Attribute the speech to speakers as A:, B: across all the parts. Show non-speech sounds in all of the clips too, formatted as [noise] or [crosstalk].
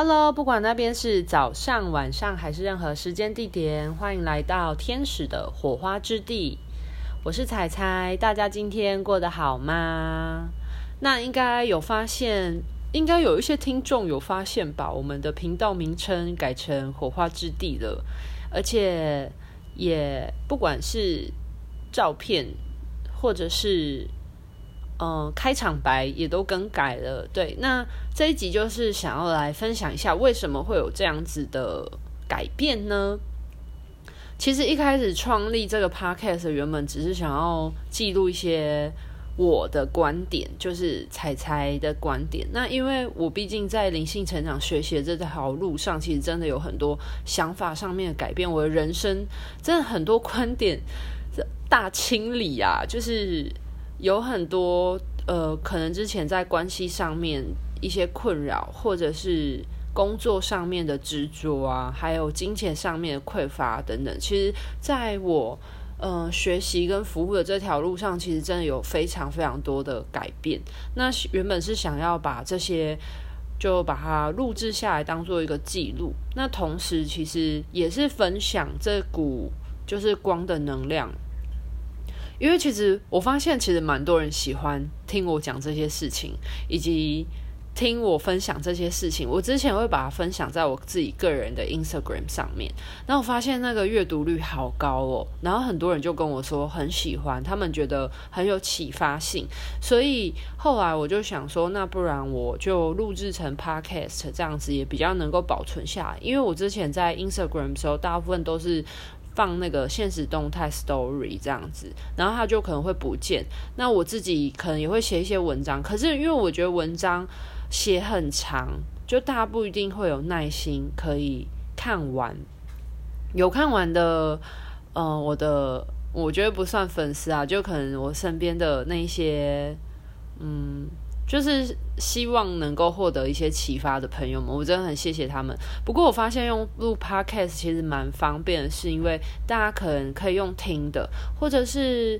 A: Hello，不管那边是早上、晚上还是任何时间地点，欢迎来到天使的火花之地。我是彩彩，大家今天过得好吗？那应该有发现，应该有一些听众有发现吧？我们的频道名称改成火花之地了，而且也不管是照片，或者是。嗯，开场白也都更改了。对，那这一集就是想要来分享一下，为什么会有这样子的改变呢？其实一开始创立这个 podcast 原本只是想要记录一些我的观点，就是彩彩的观点。那因为我毕竟在灵性成长学习这条路上，其实真的有很多想法上面的改变，我的人生真的很多观点大清理啊，就是。有很多呃，可能之前在关系上面一些困扰，或者是工作上面的执着啊，还有金钱上面的匮乏等等。其实，在我呃学习跟服务的这条路上，其实真的有非常非常多的改变。那原本是想要把这些就把它录制下来，当做一个记录。那同时，其实也是分享这股就是光的能量。因为其实我发现，其实蛮多人喜欢听我讲这些事情，以及听我分享这些事情。我之前会把它分享在我自己个人的 Instagram 上面，然后我发现那个阅读率好高哦，然后很多人就跟我说很喜欢，他们觉得很有启发性。所以后来我就想说，那不然我就录制成 Podcast，这样子也比较能够保存下来。因为我之前在 Instagram 的时候，大部分都是。放那个现实动态 story 这样子，然后它就可能会不见。那我自己可能也会写一些文章，可是因为我觉得文章写很长，就大家不一定会有耐心可以看完。有看完的，嗯、呃，我的我觉得不算粉丝啊，就可能我身边的那些，嗯。就是希望能够获得一些启发的朋友们，我真的很谢谢他们。不过我发现用录 podcast 其实蛮方便的，是因为大家可能可以用听的，或者是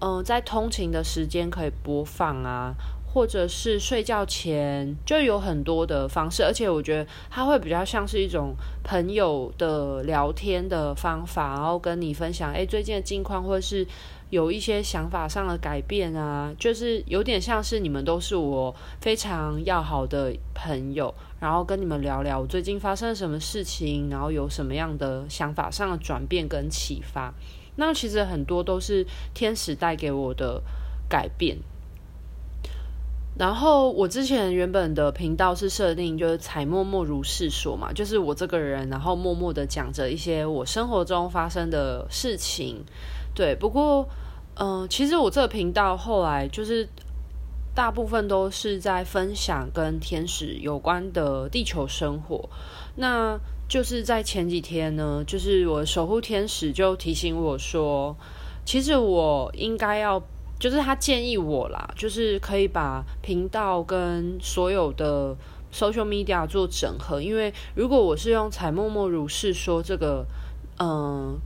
A: 嗯、在通勤的时间可以播放啊，或者是睡觉前就有很多的方式。而且我觉得它会比较像是一种朋友的聊天的方法，然后跟你分享哎最近的近况，或者是。有一些想法上的改变啊，就是有点像是你们都是我非常要好的朋友，然后跟你们聊聊我最近发生什么事情，然后有什么样的想法上的转变跟启发。那其实很多都是天使带给我的改变。然后我之前原本的频道是设定就是采默默如是说嘛，就是我这个人，然后默默的讲着一些我生活中发生的事情。对，不过。嗯、其实我这个频道后来就是大部分都是在分享跟天使有关的地球生活。那就是在前几天呢，就是我守护天使就提醒我说，其实我应该要，就是他建议我啦，就是可以把频道跟所有的 social media 做整合，因为如果我是用采默默如是说这个，嗯、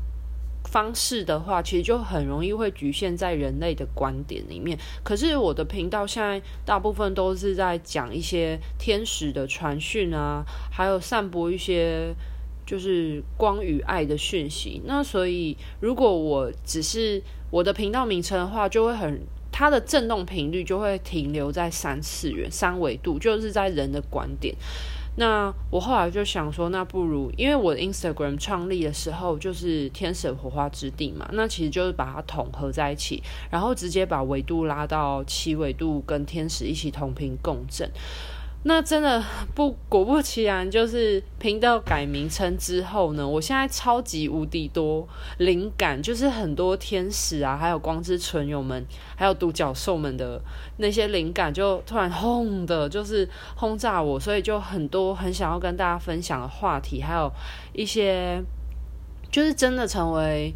A: 方式的话，其实就很容易会局限在人类的观点里面。可是我的频道现在大部分都是在讲一些天使的传讯啊，还有散播一些就是光与爱的讯息。那所以，如果我只是我的频道名称的话，就会很它的震动频率就会停留在三次元、三维度，就是在人的观点。那我后来就想说，那不如，因为我的 Instagram 创立的时候就是天使火花之地嘛，那其实就是把它统合在一起，然后直接把维度拉到七维度，跟天使一起同频共振。那真的不果不其然，就是频道改名称之后呢，我现在超级无敌多灵感，就是很多天使啊，还有光之存友们，还有独角兽们的那些灵感，就突然轰的，就是轰炸我，所以就很多很想要跟大家分享的话题，还有一些就是真的成为，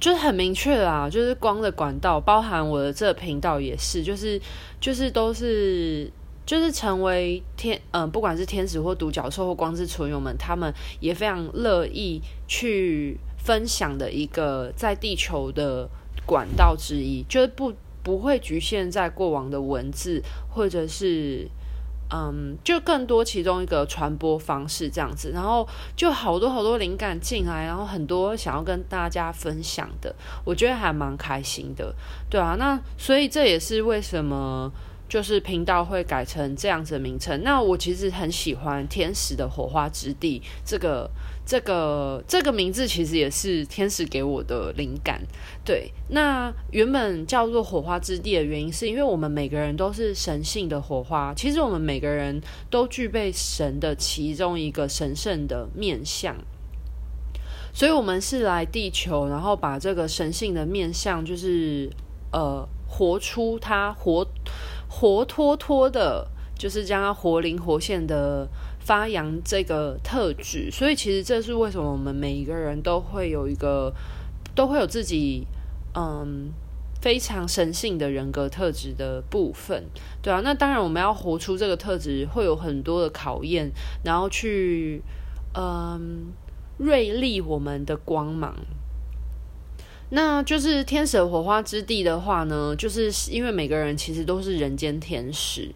A: 就是很明确啦，就是光的管道，包含我的这个频道也是，就是就是都是。就是成为天，嗯、不管是天使或独角兽或光之存有们，他们也非常乐意去分享的一个在地球的管道之一，就是不不会局限在过往的文字或者是嗯，就更多其中一个传播方式这样子，然后就好多好多灵感进来，然后很多想要跟大家分享的，我觉得还蛮开心的，对啊，那所以这也是为什么。就是频道会改成这样子的名称。那我其实很喜欢“天使的火花之地”这个、这个、这个名字，其实也是天使给我的灵感。对，那原本叫做“火花之地”的原因，是因为我们每个人都是神性的火花。其实我们每个人都具备神的其中一个神圣的面相，所以我们是来地球，然后把这个神性的面相，就是呃，活出它活。活脱脱的，就是将它活灵活现的发扬这个特质，所以其实这是为什么我们每一个人都会有一个，都会有自己嗯非常神性的人格特质的部分，对啊，那当然我们要活出这个特质，会有很多的考验，然后去嗯锐利我们的光芒。那就是天使火花之地的话呢，就是因为每个人其实都是人间天使，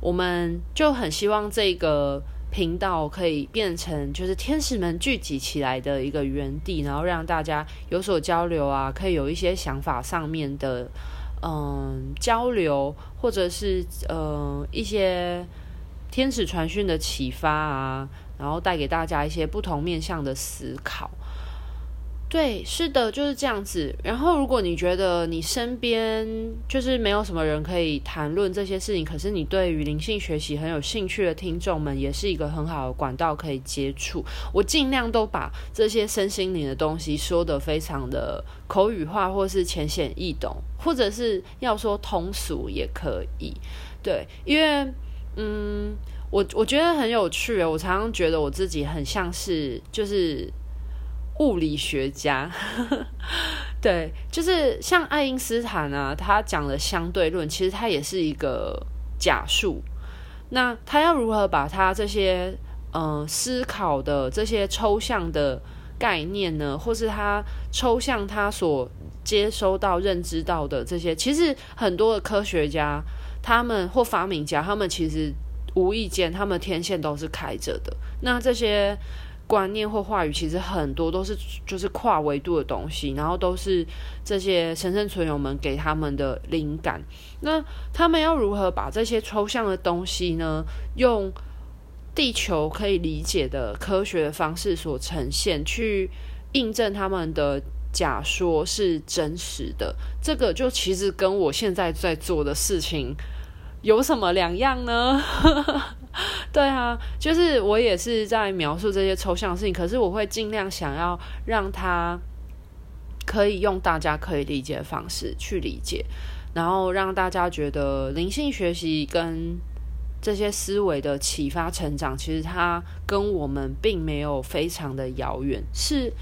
A: 我们就很希望这个频道可以变成就是天使们聚集起来的一个园地，然后让大家有所交流啊，可以有一些想法上面的嗯交流，或者是呃一些天使传讯的启发啊，然后带给大家一些不同面向的思考。对，是的，就是这样子。然后，如果你觉得你身边就是没有什么人可以谈论这些事情，可是你对于灵性学习很有兴趣的听众们，也是一个很好的管道可以接触。我尽量都把这些身心灵的东西说得非常的口语化，或是浅显易懂，或者是要说通俗也可以。对，因为嗯，我我觉得很有趣。我常常觉得我自己很像是就是。物理学家，[laughs] 对，就是像爱因斯坦啊，他讲的相对论，其实他也是一个假数。那他要如何把他这些嗯、呃、思考的这些抽象的概念呢，或是他抽象他所接收到、认知到的这些，其实很多的科学家，他们或发明家，他们其实无意间，他们天线都是开着的。那这些。观念或话语其实很多都是就是跨维度的东西，然后都是这些神圣存友们给他们的灵感。那他们要如何把这些抽象的东西呢，用地球可以理解的科学的方式所呈现，去印证他们的假说是真实的？这个就其实跟我现在在做的事情有什么两样呢？[laughs] [laughs] 对啊，就是我也是在描述这些抽象的事情，可是我会尽量想要让他可以用大家可以理解的方式去理解，然后让大家觉得灵性学习跟这些思维的启发成长，其实它跟我们并没有非常的遥远，是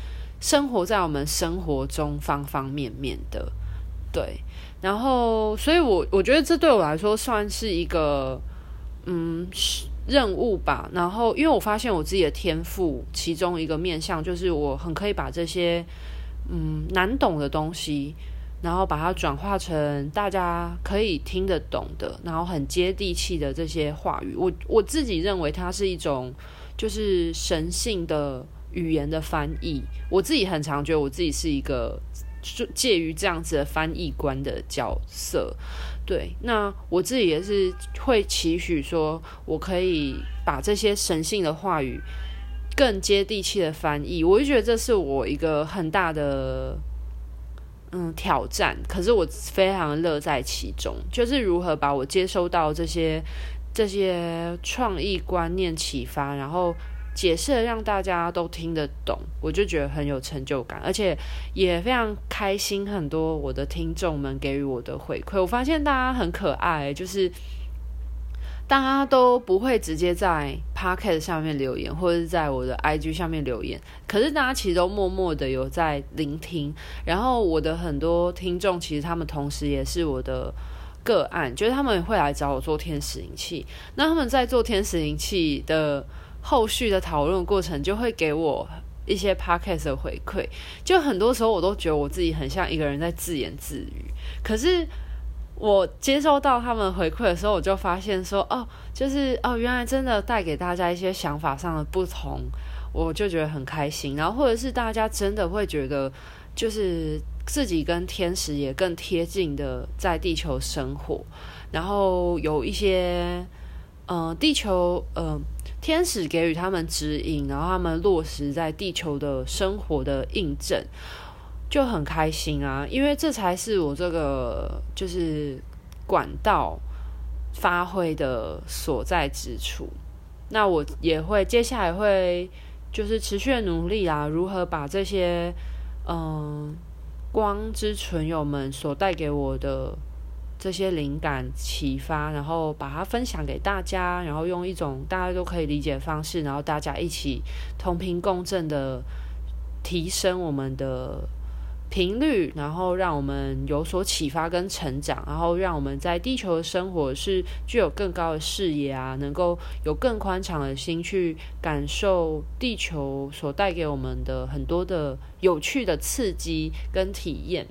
A: 生活在我们生活中方方面面的。对，然后所以，我我觉得这对我来说算是一个。嗯，任务吧。然后，因为我发现我自己的天赋，其中一个面向就是我很可以把这些嗯难懂的东西，然后把它转化成大家可以听得懂的，然后很接地气的这些话语。我我自己认为它是一种就是神性的语言的翻译。我自己很常觉得我自己是一个介于这样子的翻译官的角色。对，那我自己也是会期许说，我可以把这些神性的话语更接地气的翻译。我就觉得这是我一个很大的嗯挑战，可是我非常乐在其中，就是如何把我接收到这些这些创意观念启发，然后。解释的让大家都听得懂，我就觉得很有成就感，而且也非常开心。很多我的听众们给予我的回馈，我发现大家很可爱，就是大家都不会直接在 Pocket 下面留言，或者是在我的 IG 下面留言，可是大家其实都默默的有在聆听。然后我的很多听众，其实他们同时也是我的个案，就是他们会来找我做天使灵气。那他们在做天使灵气的。后续的讨论过程就会给我一些 podcast 的回馈，就很多时候我都觉得我自己很像一个人在自言自语，可是我接收到他们回馈的时候，我就发现说，哦，就是哦，原来真的带给大家一些想法上的不同，我就觉得很开心。然后或者是大家真的会觉得，就是自己跟天使也更贴近的在地球生活，然后有一些，呃，地球，呃，天使给予他们指引，然后他们落实在地球的生活的印证。就很开心啊，因为这才是我这个就是管道发挥的所在之处。那我也会接下来会就是持续的努力啊，如何把这些嗯光之存友们所带给我的这些灵感启发，然后把它分享给大家，然后用一种大家都可以理解的方式，然后大家一起同频共振的提升我们的。频率，然后让我们有所启发跟成长，然后让我们在地球的生活是具有更高的视野啊，能够有更宽敞的心去感受地球所带给我们的很多的有趣的刺激跟体验，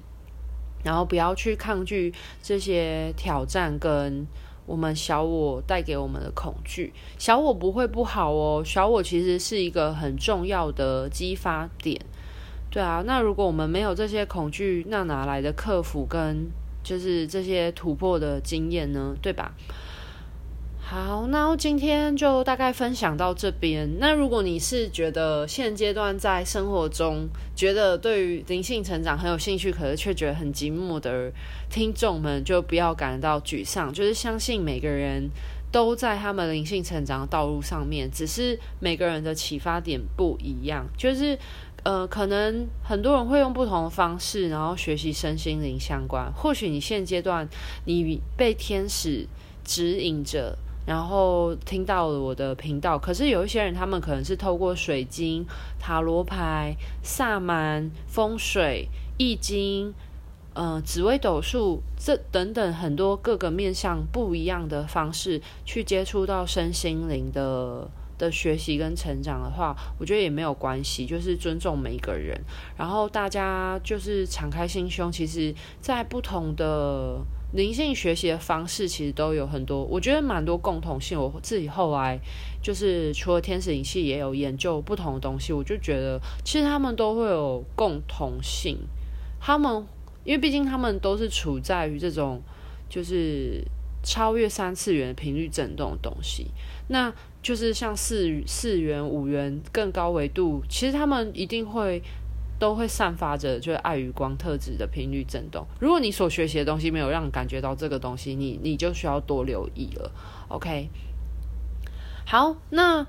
A: 然后不要去抗拒这些挑战跟我们小我带给我们的恐惧。小我不会不好哦，小我其实是一个很重要的激发点。对啊，那如果我们没有这些恐惧，那哪来的克服跟就是这些突破的经验呢？对吧？好，那今天就大概分享到这边。那如果你是觉得现阶段在生活中觉得对于灵性成长很有兴趣，可是却觉得很寂寞的听众们，就不要感到沮丧，就是相信每个人都在他们灵性成长的道路上面，只是每个人的启发点不一样，就是。呃，可能很多人会用不同的方式，然后学习身心灵相关。或许你现阶段你被天使指引着，然后听到了我的频道。可是有一些人，他们可能是透过水晶、塔罗牌、萨满、风水、易经、呃、紫微斗数这等等很多各个面向不一样的方式去接触到身心灵的。的学习跟成长的话，我觉得也没有关系，就是尊重每一个人，然后大家就是敞开心胸。其实，在不同的灵性学习的方式，其实都有很多，我觉得蛮多共同性。我自己后来就是除了天使灵气，也有研究不同的东西，我就觉得其实他们都会有共同性。他们因为毕竟他们都是处在于这种就是超越三次元频率震动的东西，那。就是像四四元、五元更高维度，其实他们一定会都会散发着就是爱与光特质的频率震动。如果你所学习的东西没有让感觉到这个东西，你你就需要多留意了。OK，好，那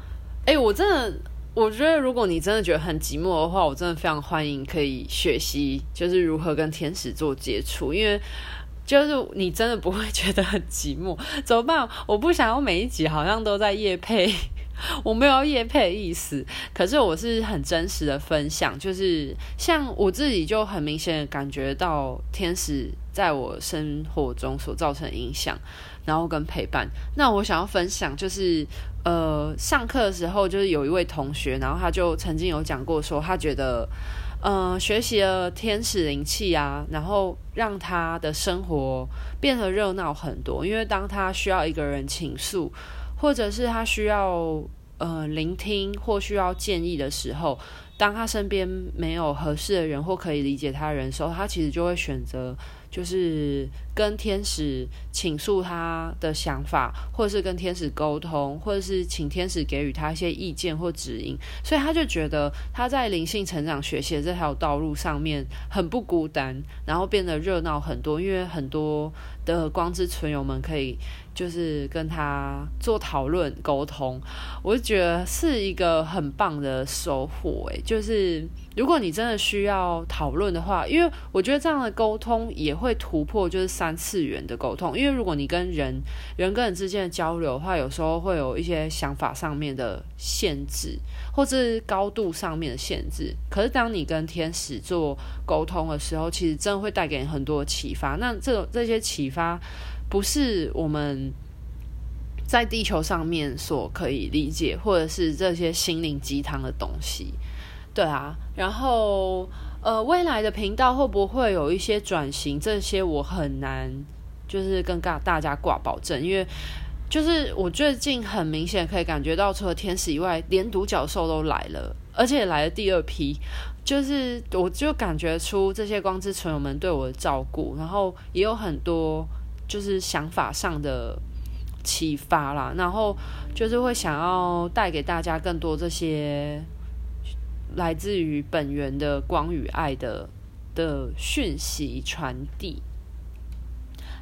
A: 哎，我真的我觉得，如果你真的觉得很寂寞的话，我真的非常欢迎可以学习，就是如何跟天使做接触，因为。就是你真的不会觉得很寂寞，怎么办？我不想要每一集好像都在夜配，[laughs] 我没有要业配的意思，可是我是很真实的分享，就是像我自己就很明显的感觉到天使在我生活中所造成的影响，然后跟陪伴。那我想要分享就是，呃，上课的时候就是有一位同学，然后他就曾经有讲过说，他觉得。嗯、呃，学习了天使灵气啊，然后让他的生活变得热闹很多。因为当他需要一个人倾诉，或者是他需要呃聆听或需要建议的时候，当他身边没有合适的人或可以理解他人时候，他其实就会选择。就是跟天使倾诉他的想法，或者是跟天使沟通，或者是请天使给予他一些意见或指引，所以他就觉得他在灵性成长学习这条道路上面很不孤单，然后变得热闹很多，因为很多的光之存友们可以就是跟他做讨论沟通，我就觉得是一个很棒的收获。诶，就是。如果你真的需要讨论的话，因为我觉得这样的沟通也会突破就是三次元的沟通。因为如果你跟人人跟人之间的交流的话，有时候会有一些想法上面的限制，或者是高度上面的限制。可是当你跟天使做沟通的时候，其实真的会带给你很多启发。那这这些启发不是我们在地球上面所可以理解，或者是这些心灵鸡汤的东西。对啊，然后呃，未来的频道会不会有一些转型？这些我很难就是跟大大家挂保证，因为就是我最近很明显可以感觉到，除了天使以外，连独角兽都来了，而且来了第二批，就是我就感觉出这些光之存友们对我的照顾，然后也有很多就是想法上的启发啦，然后就是会想要带给大家更多这些来自于本源的光与爱的的讯息传递。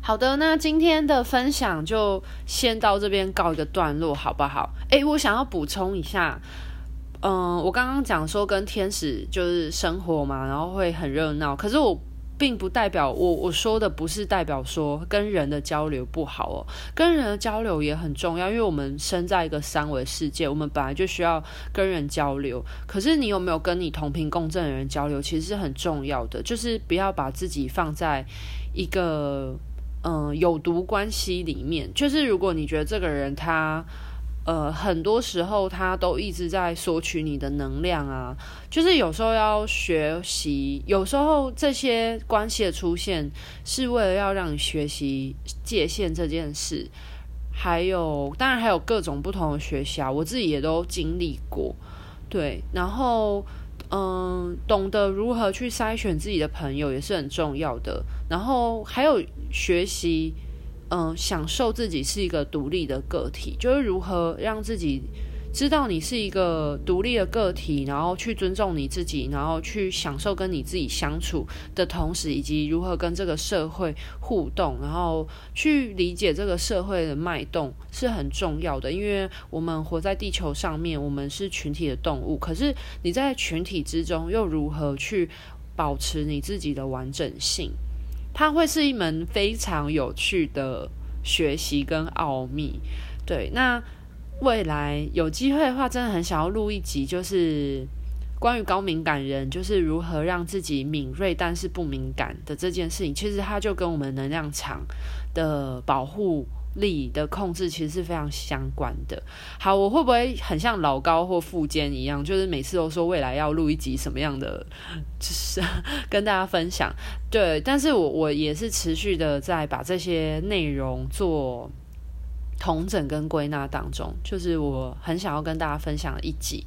A: 好的，那今天的分享就先到这边告一个段落，好不好？诶，我想要补充一下，嗯，我刚刚讲说跟天使就是生活嘛，然后会很热闹，可是我。并不代表我我说的不是代表说跟人的交流不好哦，跟人的交流也很重要，因为我们生在一个三维世界，我们本来就需要跟人交流。可是你有没有跟你同频共振的人交流，其实是很重要的，就是不要把自己放在一个嗯有毒关系里面。就是如果你觉得这个人他。呃，很多时候他都一直在索取你的能量啊，就是有时候要学习，有时候这些关系的出现是为了要让你学习界限这件事，还有当然还有各种不同的学习啊，我自己也都经历过，对，然后嗯，懂得如何去筛选自己的朋友也是很重要的，然后还有学习。嗯，享受自己是一个独立的个体，就是如何让自己知道你是一个独立的个体，然后去尊重你自己，然后去享受跟你自己相处的同时，以及如何跟这个社会互动，然后去理解这个社会的脉动是很重要的。因为我们活在地球上面，我们是群体的动物，可是你在群体之中又如何去保持你自己的完整性？它会是一门非常有趣的学习跟奥秘，对。那未来有机会的话，真的很想要录一集，就是关于高敏感人，就是如何让自己敏锐但是不敏感的这件事情。其实它就跟我们能量场的保护力的控制其实是非常相关的。好，我会不会很像老高或富坚一样，就是每次都说未来要录一集什么样的，就 [laughs] 是跟大家分享。对，但是我我也是持续的在把这些内容做统整跟归纳当中，就是我很想要跟大家分享一集。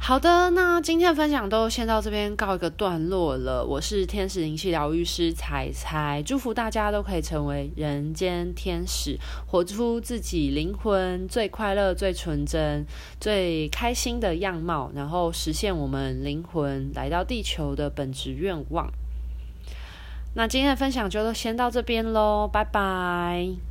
A: 好的，那今天的分享都先到这边告一个段落了。我是天使灵气疗愈师彩彩，祝福大家都可以成为人间天使，活出自己灵魂最快乐、最纯真、最开心的样貌，然后实现我们灵魂来到地球的本质愿望。那今天的分享就先到这边喽，拜拜。